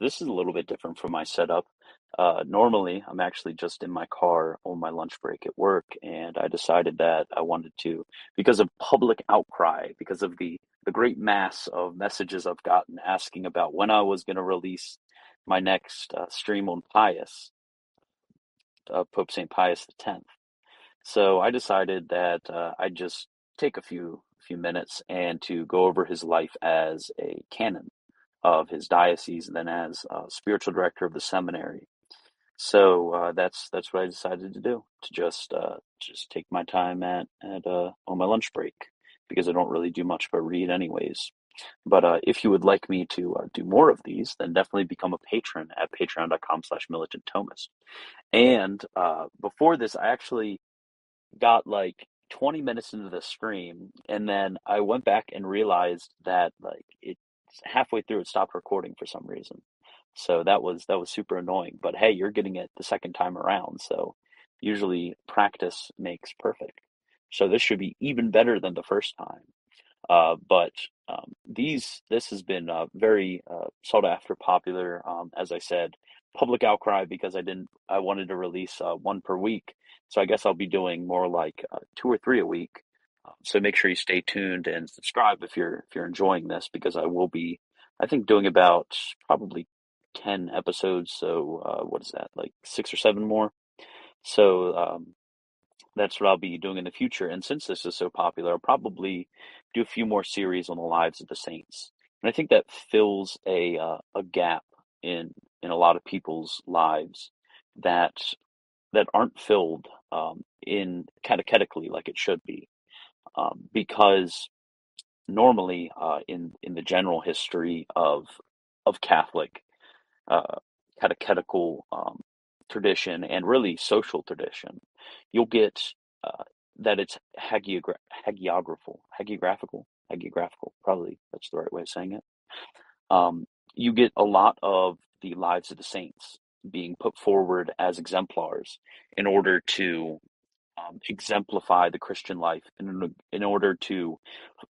This is a little bit different from my setup. Uh, normally, I'm actually just in my car on my lunch break at work, and I decided that I wanted to, because of public outcry, because of the the great mass of messages I've gotten asking about when I was going to release my next uh, stream on Pius, uh, Pope St. Pius X. So I decided that uh, I'd just take a few few minutes and to go over his life as a canon of his diocese, and then as uh, spiritual director of the seminary. So uh, that's that's what I decided to do to just uh, just take my time at at uh, on my lunch break because I don't really do much but read anyways. But uh, if you would like me to uh, do more of these, then definitely become a patron at patreon.com slash militant Thomist. And before this, I actually got like 20 minutes into the stream and then I went back and realized that like it halfway through it stopped recording for some reason. So that was that was super annoying. But hey, you're getting it the second time around, so usually practice makes perfect. So this should be even better than the first time. Uh, but um, these this has been uh, very uh, sought after, popular. Um, as I said, public outcry because I didn't I wanted to release uh, one per week. So I guess I'll be doing more like uh, two or three a week. Um, so make sure you stay tuned and subscribe if you're if you're enjoying this because I will be I think doing about probably ten episodes. So uh, what is that like six or seven more? So um, that's what I'll be doing in the future. And since this is so popular, I'll probably do a few more series on the lives of the saints. And I think that fills a uh, a gap in in a lot of people's lives that that aren't filled um, in catechetically like it should be, um, because normally uh, in in the general history of of Catholic uh, catechetical um, tradition and really social tradition, you'll get uh, that it's hagiogra- hagiographical, hagiographical, hagiographical. Probably that's the right way of saying it. Um, you get a lot of the lives of the saints being put forward as exemplars in order to um, exemplify the Christian life, in, in order to,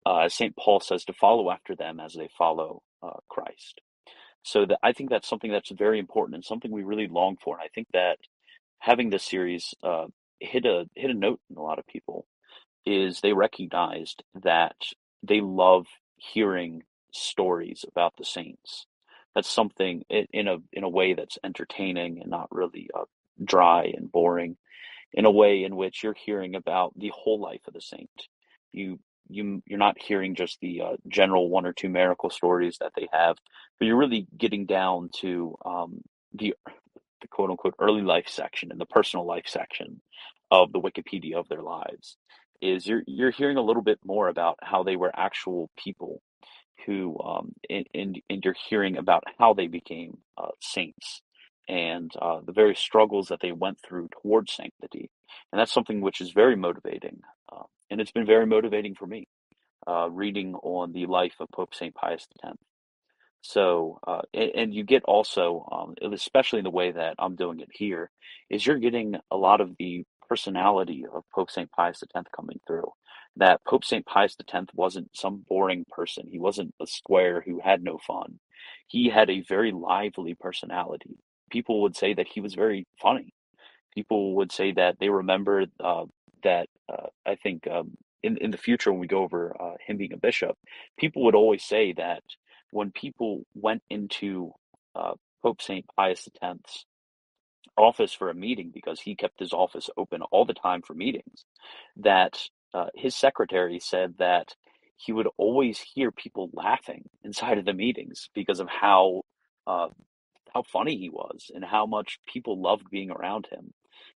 uh, St. Paul says, to follow after them as they follow uh, Christ. So that I think that's something that's very important and something we really long for. And I think that having this series uh, hit a hit a note in a lot of people is they recognized that they love hearing stories about the saints. That's something in, in a in a way that's entertaining and not really uh, dry and boring. In a way in which you're hearing about the whole life of the saint. You you you're not hearing just the uh, general one or two miracle stories that they have, but you're really getting down to um, the the quote unquote early life section and the personal life section of the Wikipedia of their lives. Is you're you're hearing a little bit more about how they were actual people who um and and, and you're hearing about how they became uh, saints and uh, the very struggles that they went through towards sanctity and that's something which is very motivating uh, and it's been very motivating for me uh, reading on the life of pope st pius x so uh, and, and you get also um, especially in the way that i'm doing it here is you're getting a lot of the personality of pope st pius x coming through that Pope St. Pius X wasn't some boring person. He wasn't a square who had no fun. He had a very lively personality. People would say that he was very funny. People would say that they remember uh, that. Uh, I think um, in in the future when we go over uh, him being a bishop, people would always say that when people went into uh, Pope St. Pius X's office for a meeting because he kept his office open all the time for meetings, that uh, his secretary said that he would always hear people laughing inside of the meetings because of how uh, how funny he was and how much people loved being around him.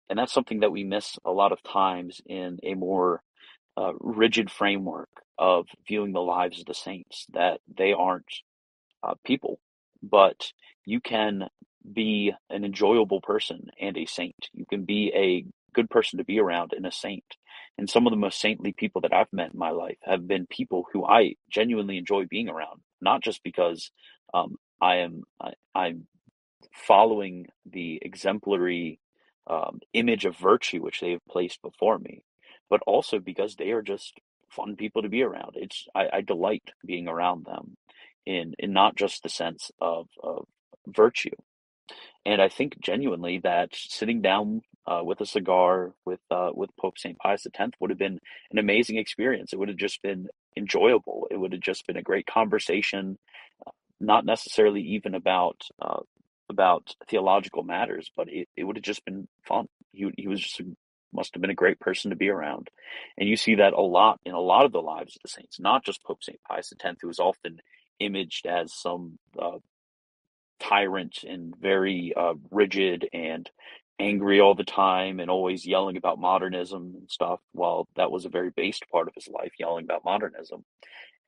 And that's something that we miss a lot of times in a more uh, rigid framework of viewing the lives of the saints, that they aren't uh, people, but you can be an enjoyable person and a saint. You can be a good person to be around and a saint. And some of the most saintly people that I've met in my life have been people who I genuinely enjoy being around, not just because um, I am I, I'm following the exemplary um, image of virtue which they have placed before me, but also because they are just fun people to be around. It's I, I delight being around them in in not just the sense of, of virtue. And I think genuinely that sitting down uh, with a cigar with uh, with Pope Saint Pius X would have been an amazing experience. It would have just been enjoyable. It would have just been a great conversation, not necessarily even about uh, about theological matters, but it, it would have just been fun. He he was just a, must have been a great person to be around, and you see that a lot in a lot of the lives of the saints, not just Pope Saint Pius X, who is often imaged as some uh, tyrant and very uh, rigid and angry all the time and always yelling about modernism and stuff. While that was a very based part of his life, yelling about modernism.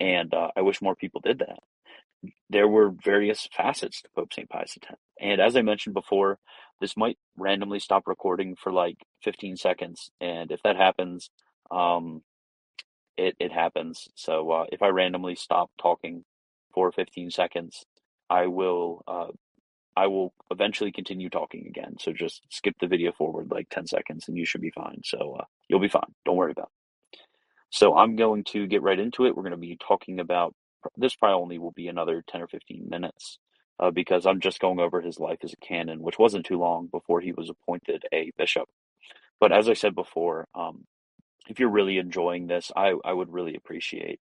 And uh, I wish more people did that. There were various facets to Pope St. Pius X. And as I mentioned before, this might randomly stop recording for like 15 seconds. And if that happens, um, it, it happens. So uh, if I randomly stop talking for 15 seconds, I will uh, I will eventually continue talking again. So just skip the video forward like 10 seconds and you should be fine. So uh, you'll be fine. Don't worry about it. So I'm going to get right into it. We're going to be talking about this probably only will be another 10 or 15 minutes uh, because I'm just going over his life as a canon, which wasn't too long before he was appointed a bishop. But as I said before, um, if you're really enjoying this, I, I would really appreciate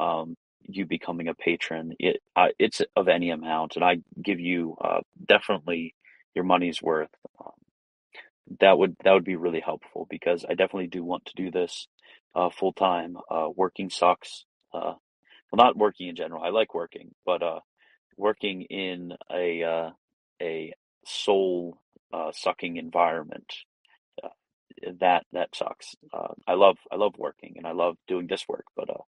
um, you becoming a patron. It uh, it's of any amount, and I give you uh, definitely your money's worth. Um, that would that would be really helpful because I definitely do want to do this uh, full time. Uh, working sucks. Well, not working in general. I like working, but uh, working in a uh, a soul uh, sucking environment uh, that that sucks. Uh, I love I love working and I love doing this work, but uh,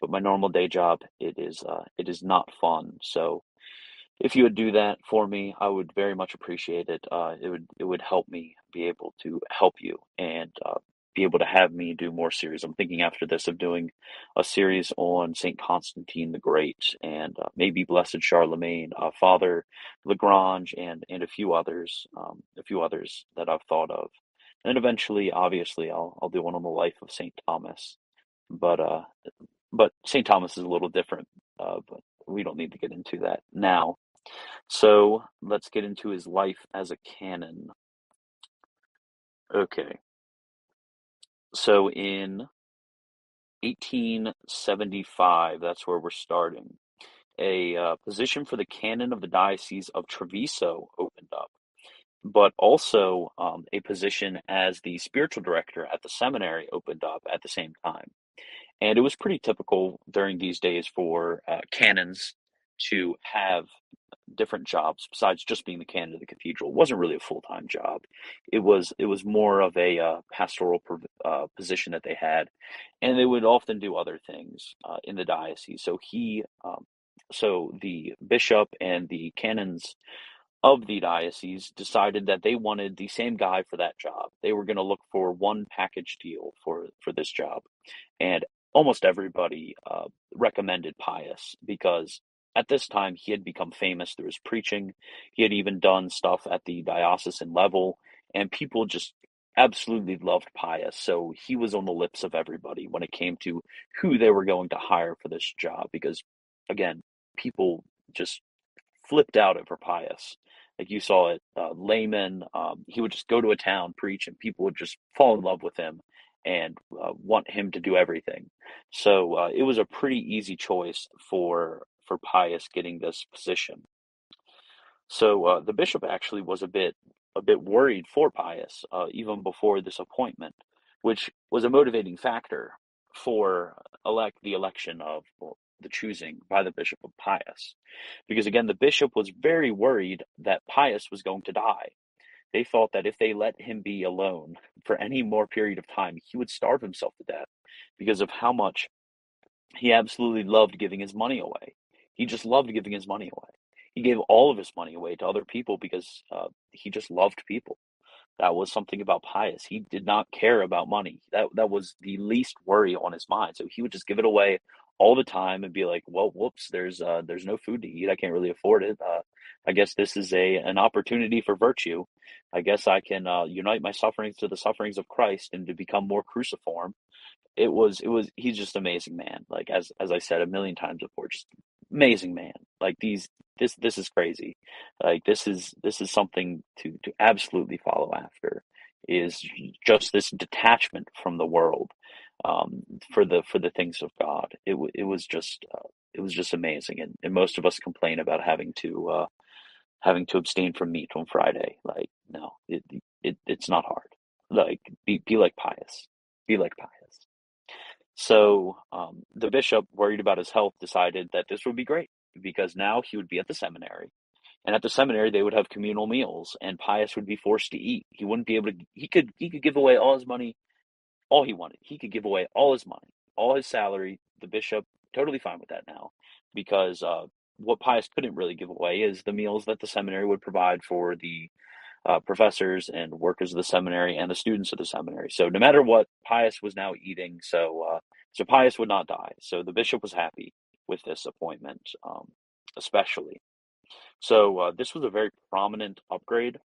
but my normal day job it is uh, it is not fun. So if you would do that for me, I would very much appreciate it. Uh, it would it would help me be able to help you and uh, be able to have me do more series. I'm thinking after this of doing a series on Saint Constantine the Great and uh, maybe Blessed Charlemagne, uh, Father Lagrange, and and a few others, um, a few others that I've thought of. And eventually, obviously, I'll I'll do one on the life of Saint Thomas. But uh, but St. Thomas is a little different, uh, but we don't need to get into that now. So let's get into his life as a canon. Okay. So in 1875, that's where we're starting. A uh, position for the canon of the Diocese of Treviso opened up, but also um, a position as the spiritual director at the seminary opened up at the same time. And it was pretty typical during these days for uh, canons to have different jobs besides just being the canon of the cathedral. It wasn't really a full time job. It was it was more of a uh, pastoral uh, position that they had, and they would often do other things uh, in the diocese. So he, um, so the bishop and the canons of the diocese decided that they wanted the same guy for that job. They were going to look for one package deal for for this job, and almost everybody uh, recommended Pius because at this time he had become famous through his preaching. He had even done stuff at the diocesan level, and people just absolutely loved Pius. So he was on the lips of everybody when it came to who they were going to hire for this job because, again, people just flipped out over Pius. Like you saw it, uh, layman, um, he would just go to a town, preach, and people would just fall in love with him and uh, want him to do everything. So uh, it was a pretty easy choice for for Pius getting this position. So uh, the bishop actually was a bit a bit worried for Pius uh, even before this appointment, which was a motivating factor for elect the election of the choosing by the bishop of Pius, because again the bishop was very worried that Pius was going to die. They thought that if they let him be alone for any more period of time, he would starve himself to death because of how much he absolutely loved giving his money away. He just loved giving his money away. He gave all of his money away to other people because uh, he just loved people. That was something about Pius. He did not care about money. That that was the least worry on his mind. So he would just give it away all the time and be like, "Well, whoops, there's uh, there's no food to eat. I can't really afford it. Uh, I guess this is a an opportunity for virtue. I guess I can uh, unite my sufferings to the sufferings of Christ and to become more cruciform it was it was he's just amazing man like as as i said a million times before just amazing man. Like these this this is crazy. Like this is this is something to to absolutely follow after is just this detachment from the world um for the for the things of god. It it was just uh, it was just amazing. And, and most of us complain about having to uh having to abstain from meat on friday. Like no it, it it's not hard. Like be be like Pius, be like pius so um, the bishop, worried about his health, decided that this would be great because now he would be at the seminary. And at the seminary, they would have communal meals, and Pius would be forced to eat. He wouldn't be able to. He could. He could give away all his money, all he wanted. He could give away all his money, all his salary. The bishop totally fine with that now, because uh, what Pius couldn't really give away is the meals that the seminary would provide for the uh, professors and workers of the seminary and the students of the seminary. So no matter what, Pius was now eating. So uh, so Pius would not die. So the bishop was happy with this appointment, um, especially. So uh, this was a very prominent upgrade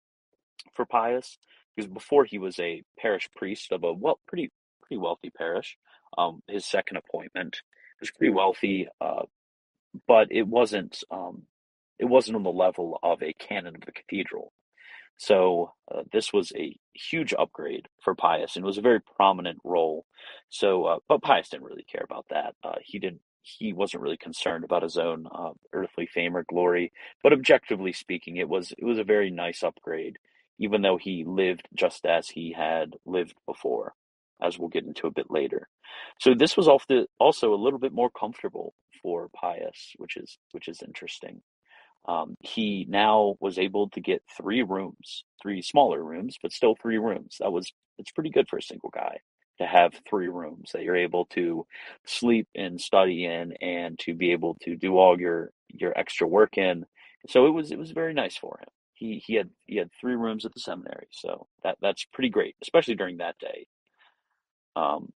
for Pius because before he was a parish priest of a well pretty pretty wealthy parish. Um, his second appointment was pretty wealthy, uh, but it wasn't um, it wasn't on the level of a canon of the cathedral. So uh, this was a huge upgrade for Pius, and was a very prominent role. So, uh, but Pius didn't really care about that. Uh, he didn't. He wasn't really concerned about his own uh, earthly fame or glory. But objectively speaking, it was it was a very nice upgrade, even though he lived just as he had lived before, as we'll get into a bit later. So this was also a little bit more comfortable for Pius, which is which is interesting. Um, he now was able to get three rooms, three smaller rooms, but still three rooms. That was it's pretty good for a single guy to have three rooms that you're able to sleep and study in, and to be able to do all your your extra work in. So it was it was very nice for him. He he had he had three rooms at the seminary, so that that's pretty great, especially during that day. Um,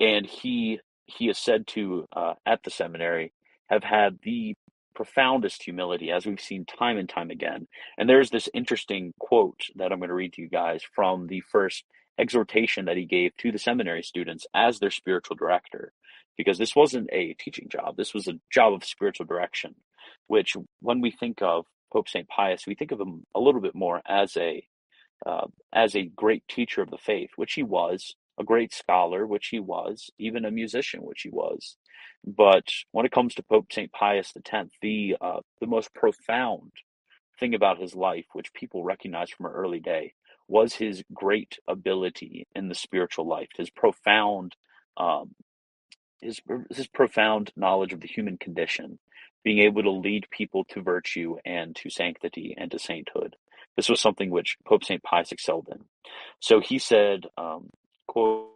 and he he is said to uh, at the seminary have had the profoundest humility, as we've seen time and time again. And there's this interesting quote that I'm going to read to you guys from the first exhortation that he gave to the seminary students as their spiritual director, because this wasn't a teaching job, this was a job of spiritual direction, which when we think of Pope St. Pius, we think of him a little bit more as a uh, as a great teacher of the faith, which he was, a great scholar, which he was, even a musician, which he was. But when it comes to Pope St. Pius X, the uh, the most profound thing about his life, which people recognize from an early day, was his great ability in the spiritual life, his profound um, his his profound knowledge of the human condition, being able to lead people to virtue and to sanctity and to sainthood. This was something which Pope St. Pius excelled in. So he said, um, quote,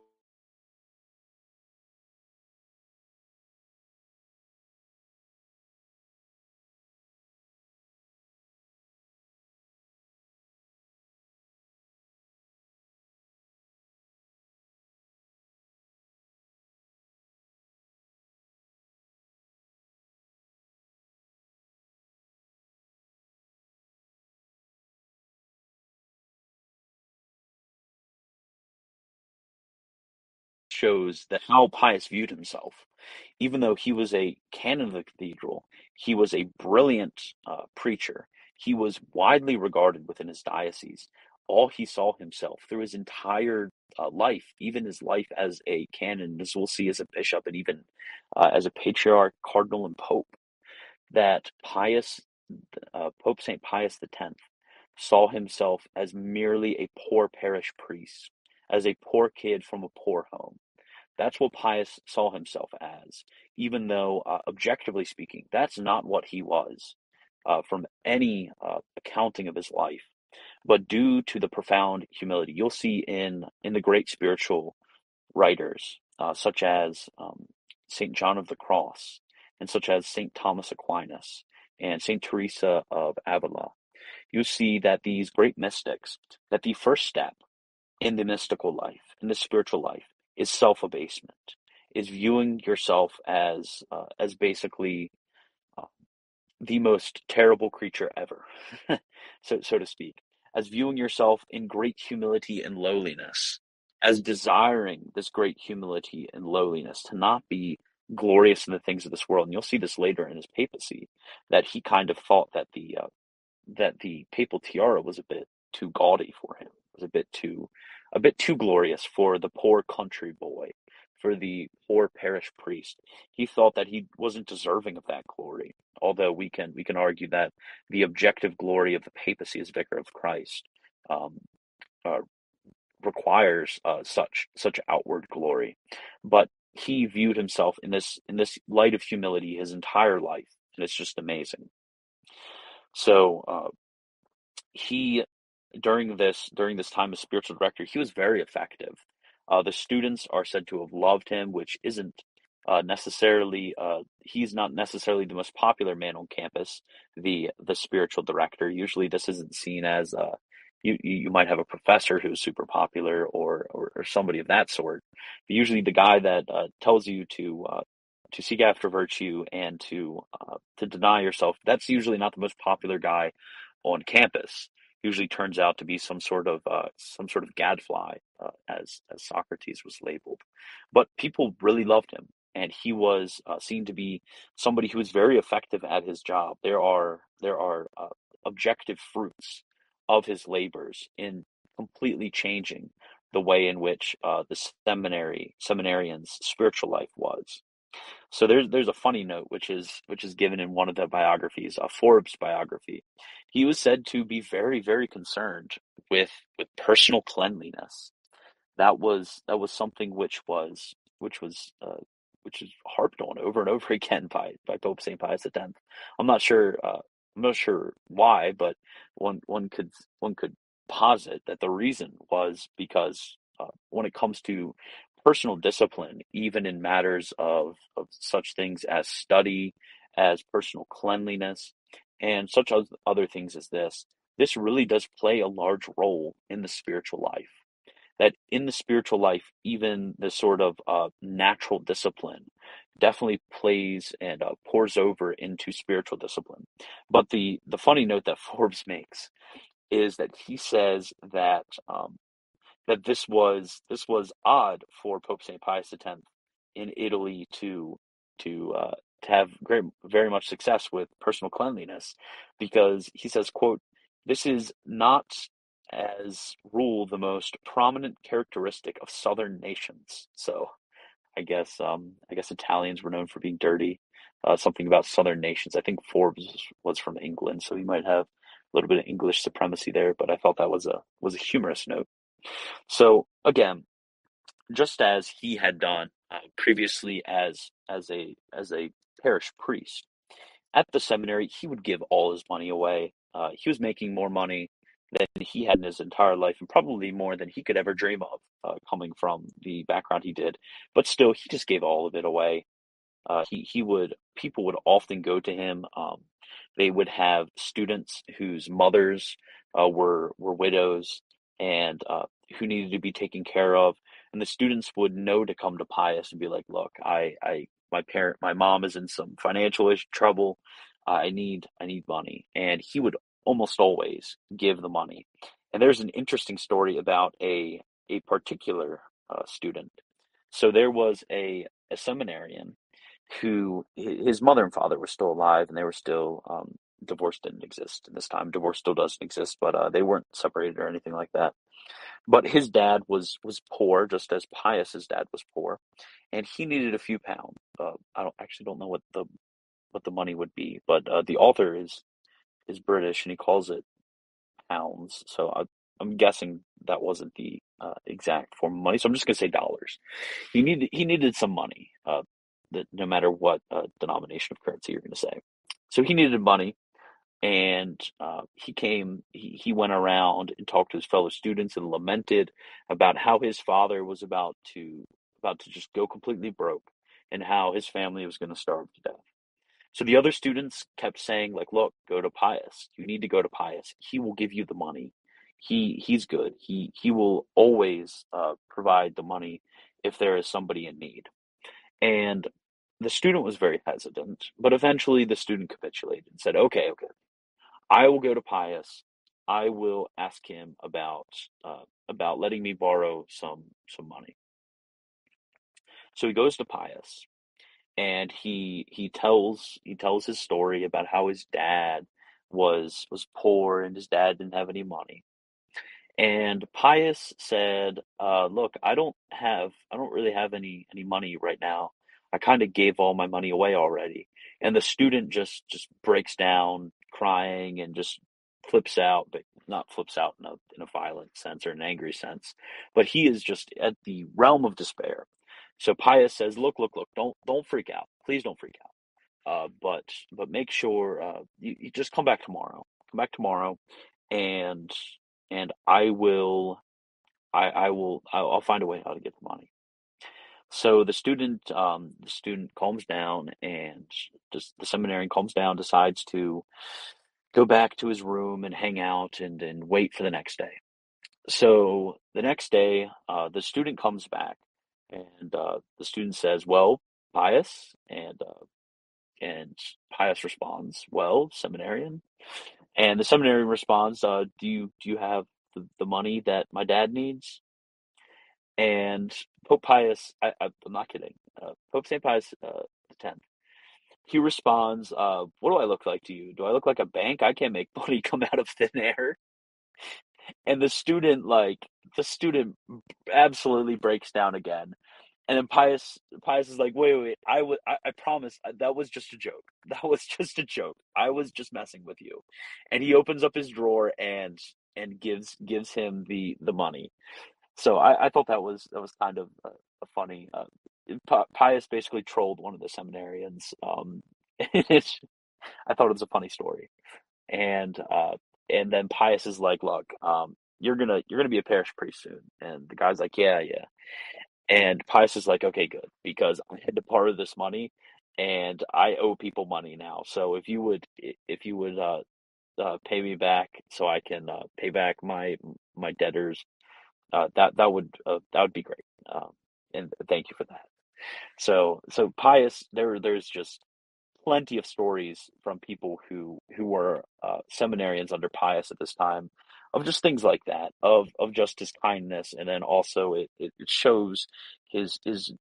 shows that how Pius viewed himself. Even though he was a canon of the cathedral, he was a brilliant uh, preacher. He was widely regarded within his diocese. All he saw himself through his entire uh, life, even his life as a canon, as we'll see as a bishop, and even uh, as a patriarch, cardinal, and pope, that Pius uh, Pope St. Pius X saw himself as merely a poor parish priest, as a poor kid from a poor home. That's what Pius saw himself as, even though, uh, objectively speaking, that's not what he was uh, from any uh, accounting of his life. But due to the profound humility, you'll see in in the great spiritual writers, uh, such as um, Saint John of the Cross, and such as Saint Thomas Aquinas and Saint Teresa of Avila, you see that these great mystics, that the first step in the mystical life, in the spiritual life, is self abasement, is viewing yourself as uh, as basically uh, the most terrible creature ever, so so to speak, as viewing yourself in great humility and lowliness, as desiring this great humility and lowliness to not be glorious in the things of this world. And you'll see this later in his papacy that he kind of thought that the uh, that the papal tiara was a bit too gaudy for him, was a bit too a bit too glorious for the poor country boy, for the poor parish priest. He thought that he wasn't deserving of that glory. Although we can we can argue that the objective glory of the papacy as vicar of Christ um, uh, requires uh, such such outward glory, but he viewed himself in this in this light of humility his entire life, and it's just amazing. So uh, he during this during this time as spiritual director, he was very effective. Uh, the students are said to have loved him, which isn't uh, necessarily uh, he's not necessarily the most popular man on campus. The the spiritual director usually this isn't seen as uh, you you might have a professor who's super popular or or, or somebody of that sort. But usually the guy that uh, tells you to uh, to seek after virtue and to uh, to deny yourself that's usually not the most popular guy on campus usually turns out to be some sort of uh, some sort of gadfly uh, as as Socrates was labeled. But people really loved him and he was uh, seen to be somebody who was very effective at his job. There are there are uh, objective fruits of his labors in completely changing the way in which uh, the seminary seminarians spiritual life was so there's there's a funny note which is which is given in one of the biographies, a Forbes biography. He was said to be very very concerned with with personal cleanliness. That was that was something which was which was uh, which is harped on over and over again by by Pope Saint Pius X. I'm not sure uh, I'm not sure why, but one one could one could posit that the reason was because uh, when it comes to personal discipline, even in matters of, of such things as study, as personal cleanliness, and such other things as this, this really does play a large role in the spiritual life. That in the spiritual life, even the sort of uh, natural discipline definitely plays and uh, pours over into spiritual discipline. But the the funny note that Forbes makes is that he says that um, that this was this was odd for Pope Saint Pius X in Italy to to uh, to have great very much success with personal cleanliness, because he says, "quote This is not as rule the most prominent characteristic of southern nations." So, I guess um, I guess Italians were known for being dirty. Uh, something about southern nations. I think Forbes was from England, so he might have a little bit of English supremacy there. But I felt that was a was a humorous note. So again, just as he had done uh, previously as as a as a parish priest at the seminary, he would give all his money away. Uh, he was making more money than he had in his entire life, and probably more than he could ever dream of, uh, coming from the background he did. But still, he just gave all of it away. Uh, he he would people would often go to him. Um, they would have students whose mothers uh, were were widows and uh, who needed to be taken care of. And the students would know to come to Pius and be like, "Look, I, I, my parent, my mom is in some financial trouble. I need, I need money." And he would almost always give the money. And there's an interesting story about a a particular uh, student. So there was a a seminarian who his mother and father were still alive, and they were still um, divorce didn't exist in this time. Divorce still doesn't exist, but uh, they weren't separated or anything like that. But his dad was was poor, just as Pius Pius's dad was poor, and he needed a few pounds. Uh, I don't actually don't know what the what the money would be, but uh, the author is is British and he calls it pounds. So I, I'm guessing that wasn't the uh, exact form of money. So I'm just to say dollars. He needed he needed some money, uh, that no matter what uh, denomination of currency you're going to say. So he needed money, and uh, he came. He, he went around and talked to his fellow students and lamented about how his father was about to about to just go completely broke, and how his family was going to starve to death. So the other students kept saying, like, look, go to Pius. You need to go to Pius. He will give you the money. He he's good. He he will always uh, provide the money if there is somebody in need. And the student was very hesitant, but eventually the student capitulated and said, okay, okay, I will go to Pius. I will ask him about uh, about letting me borrow some some money. So he goes to Pius, and he he tells he tells his story about how his dad was was poor and his dad didn't have any money. And Pius said, uh, "Look, I don't have I don't really have any any money right now. I kind of gave all my money away already." And the student just just breaks down crying and just flips out, but not flips out in a in a violent sense or an angry sense, but he is just at the realm of despair. So Pius says, "Look, look, look! Don't don't freak out. Please don't freak out. Uh, but but make sure uh, you, you just come back tomorrow. Come back tomorrow, and and I will, I I will I'll, I'll find a way how to get the money." So the student um, the student calms down and just the seminarian calms down, decides to go back to his room and hang out and and wait for the next day. So the next day, uh, the student comes back, and uh, the student says, "Well, Pius," and uh, and Pius responds, "Well, seminarian," and the seminarian responds, uh, "Do you do you have the, the money that my dad needs?" And Pope Pius, I, I'm not kidding, uh, Pope Saint Pius uh, tenth. He responds, uh, "What do I look like to you? Do I look like a bank? I can't make money come out of thin air." And the student, like the student, absolutely breaks down again. And then Pius, Pius is like, "Wait, wait, wait! I was, I, I promise, uh, that was just a joke. That was just a joke. I was just messing with you." And he opens up his drawer and and gives gives him the the money. So I, I thought that was that was kind of a, a funny. Uh, Pius basically trolled one of the seminarians. Um, I thought it was a funny story, and uh, and then Pius is like, "Look, um, you're gonna you're gonna be a parish priest soon," and the guy's like, "Yeah, yeah." And Pius is like, "Okay, good, because I had to borrow this money, and I owe people money now. So if you would if you would uh, uh, pay me back, so I can uh, pay back my my debtors, uh, that that would uh, that would be great. Um, and thank you for that." So so Pius, there there's just plenty of stories from people who who were uh, seminarians under Pius at this time of just things like that of of just his kindness and then also it, it shows his his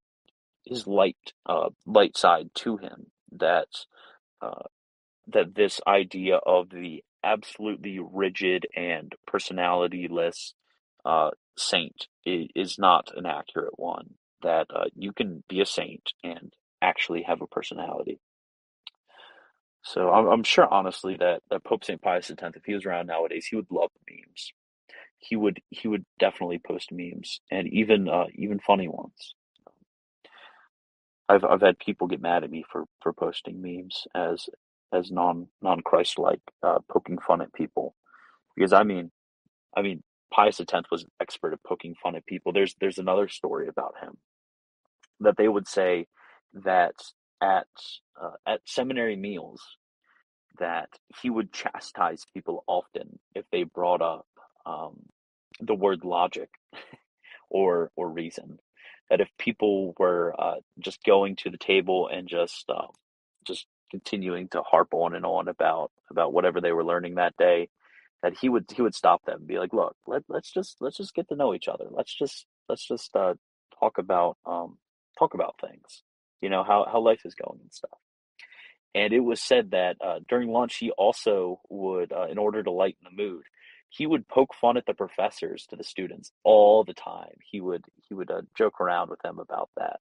his light uh, light side to him that uh, that this idea of the absolutely rigid and personality personalityless uh, saint is, not an accurate one that uh, you can be a saint and actually have a personality so I'm, I'm sure, honestly, that, that Pope Saint Pius X, if he was around nowadays, he would love memes. He would he would definitely post memes and even uh, even funny ones. I've I've had people get mad at me for, for posting memes as as non non Christ like uh, poking fun at people because I mean I mean Pius X was an expert at poking fun at people. There's there's another story about him that they would say that at uh, at seminary meals that he would chastise people often if they brought up um, the word logic or or reason. That if people were uh, just going to the table and just uh, just continuing to harp on and on about about whatever they were learning that day, that he would he would stop them and be like, "Look, let let's just let's just get to know each other. Let's just let's just uh, talk about um, talk about things." you know, how, how life is going and stuff. And it was said that uh, during lunch, he also would, uh, in order to lighten the mood, he would poke fun at the professors to the students all the time. He would he would uh, joke around with them about that.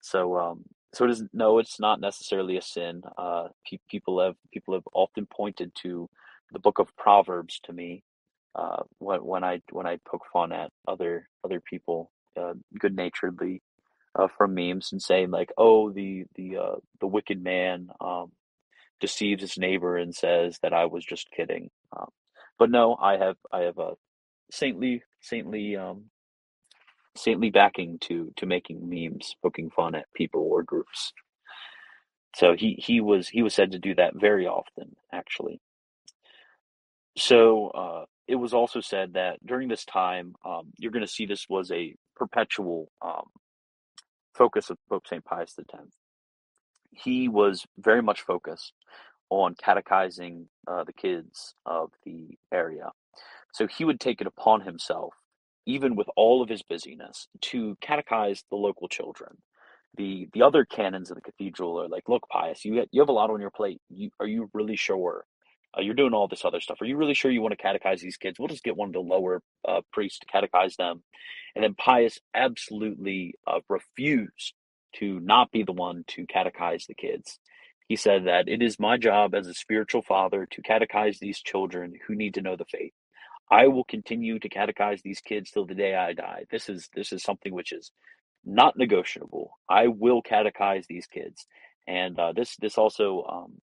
So um, so it is no, it's not necessarily a sin. Uh, pe- people have people have often pointed to the book of Proverbs to me uh, when I when I poke fun at other other people uh, good naturedly uh, from memes and saying like, oh, the the uh, the wicked man um, deceives his neighbor and says that I was just kidding. Um, but no, I have I have a saintly saintly um, saintly backing to to making memes, poking fun at people or groups. So he he was he was said to do that very often, actually. So uh, it was also said that during this time, um, you're going to see this was a perpetual um, focus of Pope Saint Pius X. He was very much focused on catechizing uh, the kids of the area. So he would take it upon himself, even with all of his busyness, to catechize the local children. The the other canons of the cathedral are like, look, Pius, you you have a lot on your plate. You are you really sure? Uh, you're doing all this other stuff. Are you really sure you want to catechize these kids? We'll just get one of the lower uh, priests to catechize them. And then Pius absolutely uh, refused to not be the one to catechize the kids. He said that it is my job as a spiritual father to catechize these children who need to know the faith. I will continue to catechize these kids till the day I die. This is this is something which is not negotiable. I will catechize these kids, and uh, this this also um,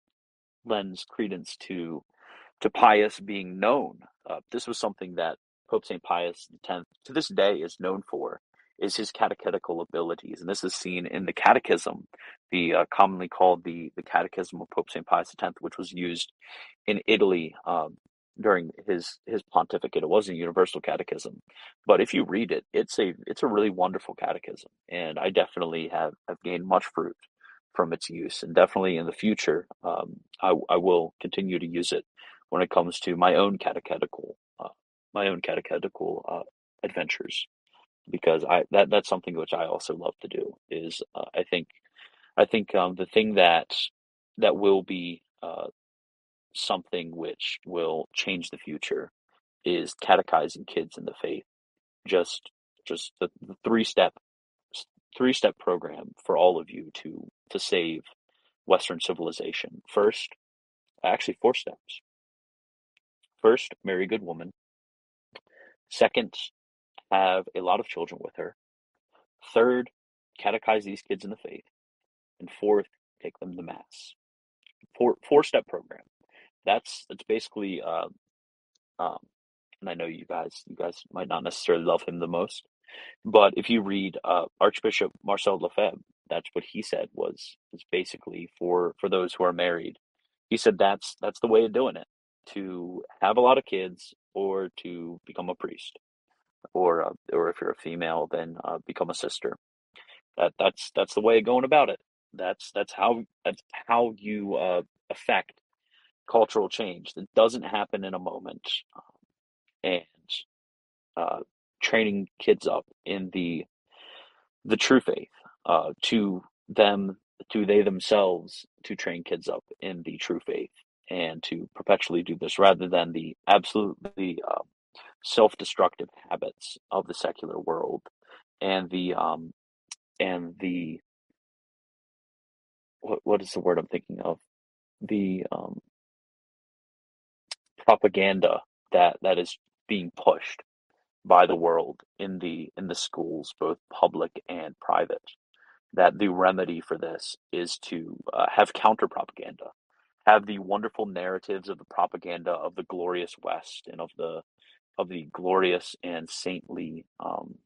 lends credence to to Pius being known. Uh, this was something that Pope Saint Pius X to this day is known for is his catechetical abilities, and this is seen in the Catechism, the uh, commonly called the the Catechism of Pope Saint Pius X, which was used in Italy um, during his his pontificate. It wasn't a universal catechism, but if you read it, it's a it's a really wonderful catechism, and I definitely have have gained much fruit from its use, and definitely in the future, um, I I will continue to use it when it comes to my own catechetical uh, my own catechetical uh, adventures, because I that that's something which I also love to do. Is uh, I think I think um, the thing that that will be uh, something which will change the future is catechizing kids in the faith. Just just the, the three step three step program for all of you to to save Western civilization. First, actually four steps. First, marry a good woman. Second, have a lot of children with her. Third, catechize these kids in the faith. And fourth, take them to mass. Four four step program that's that's basically uh, um, and I know you guys you guys might not necessarily love him the most, but if you read uh, Archbishop Marcel Lefebvre, that's what he said was is basically for for those who are married. He said that's that's the way of doing it to have a lot of kids or to become a priest or uh, or if you're a female then uh, become a sister. That that's that's the way of going about it. That's that's how that's how you uh, affect cultural change that doesn't happen in a moment. Um, and uh, training kids up in the the true faith uh, to them to they themselves to train kids up in the true faith and to perpetually do this rather than the absolutely uh, self-destructive habits of the secular world and the um and the what what is the word I'm thinking of the um propaganda that that is being pushed by the world in the in the schools, both public and private. That the remedy for this is to uh, have counter propaganda, have the wonderful narratives of the propaganda of the glorious West and of the of the glorious and saintly um,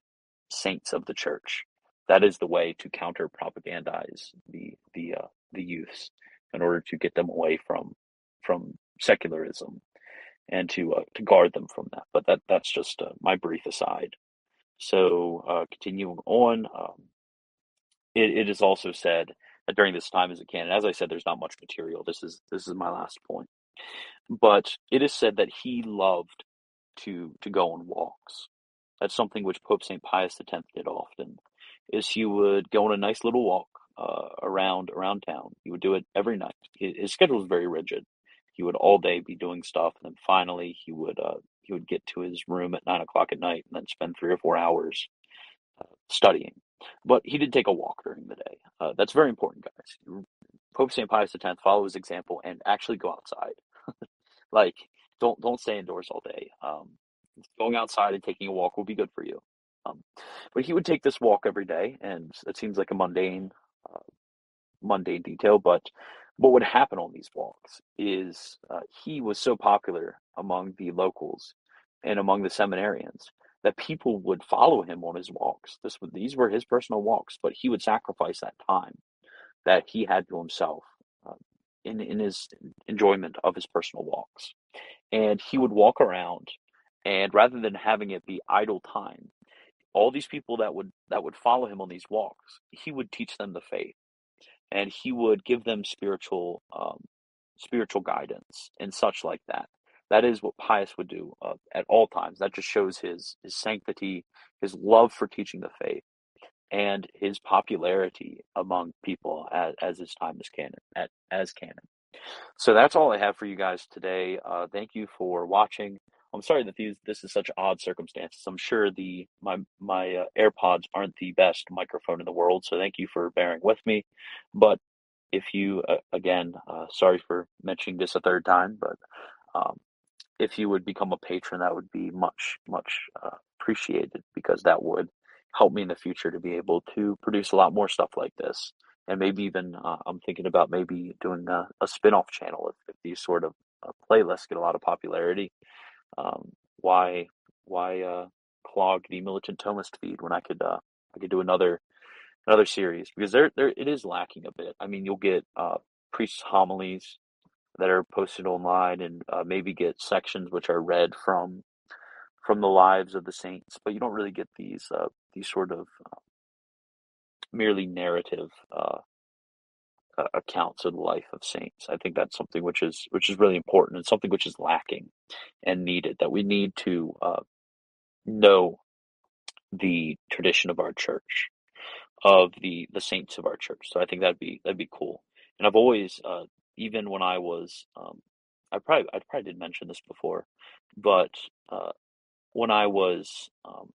saints of the church. That is the way to counter propagandize the the uh, the youths in order to get them away from from secularism and to uh, to guard them from that. But that that's just uh, my brief aside. So uh, continuing on, um, it, it is also said that during this time as a canon, as I said, there's not much material. This is this is my last point, but it is said that he loved to to go on walks. That's something which Pope Saint Pius X did often. Is he would go on a nice little walk uh, around around town. He would do it every night. His, his schedule was very rigid he would all day be doing stuff, and then finally he would uh, he would get to his room at nine o'clock at night, and then spend three or four hours uh, studying. But he did take a walk during the day. Uh, that's very important, guys. Pope St. Pius X follow his example and actually go outside. like, don't don't stay indoors all day. Um, going outside and taking a walk will be good for you. Um, but he would take this walk every day, and it seems like a mundane, uh, mundane detail. But what would happen on these walks is uh, he was so popular among the locals and among the seminarians that people would follow him on his walks. This these were his personal walks, but he would sacrifice that time that he had to himself uh, in in his enjoyment of his personal walks, and he would walk around, and rather than having it be idle time, all these people that would that would follow him on these walks, he would teach them the faith, and he would give them spiritual um, spiritual guidance and such like that. That is what Pius would do uh, at all times. That just shows his his sanctity, his love for teaching the faith, and his popularity among people as, as his time as canon at, as canon. So that's all I have for you guys today. Uh, thank you for watching. I'm sorry that these this is such odd circumstances. I'm sure the my my uh, AirPods aren't the best microphone in the world, so thank you for bearing with me. But if you uh, again, uh, sorry for mentioning this a third time, but um, if you would become a patron, that would be much much uh, appreciated because that would help me in the future to be able to produce a lot more stuff like this. And maybe even uh, I'm thinking about maybe doing a, a spin-off channel if, if these sort of uh, playlists get a lot of popularity. Um, why why uh, clog the militant Thomist feed when I could uh, I could do another another series because there there it is lacking a bit. I mean, you'll get uh, priests homilies that are posted online and uh, maybe get sections which are read from from the lives of the saints, but you don't really get these uh, these sort of uh, merely narrative uh, accounts of the life of saints. I think that's something which is which is really important and something which is lacking and needed. That we need to uh, know the tradition of our church, of the the saints of our church. So I think that'd be that'd be cool. And I've always, uh, even when I was, um, I probably I probably did mention this before, but uh, when I was um,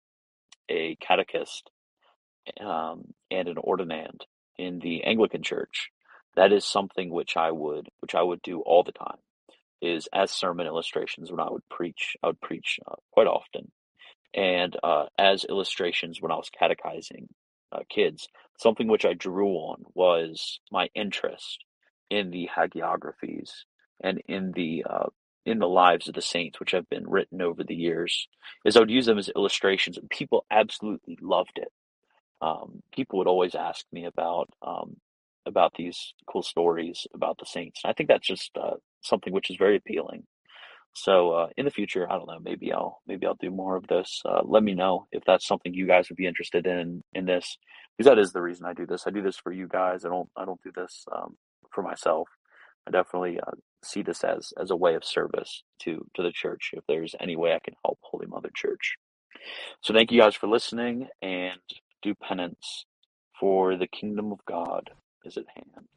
a catechist um, and an ordinand in the Anglican Church, that is something which I would which I would do all the time. Is as sermon illustrations when I would preach. I would preach uh, quite often, and uh, as illustrations when I was catechizing uh, kids. Something which I drew on was my interest in the hagiographies and in the uh, in the lives of the saints, which have been written over the years, is I would use them as illustrations, and people absolutely loved it. Um, people would always ask me about um, about these cool stories about the saints. And I think that's just uh, something which is very appealing. So uh, in the future, I don't know, maybe I'll maybe I'll do more of this. Uh, let me know if that's something you guys would be interested in in this, because that is the reason I do this. I do this for you guys. I don't I don't do this um, for myself. I definitely uh, see this as as a way of service to to the church. If there's any way I can help Holy Mother Church, so thank you guys for listening and do penance, for the kingdom of God is at hand.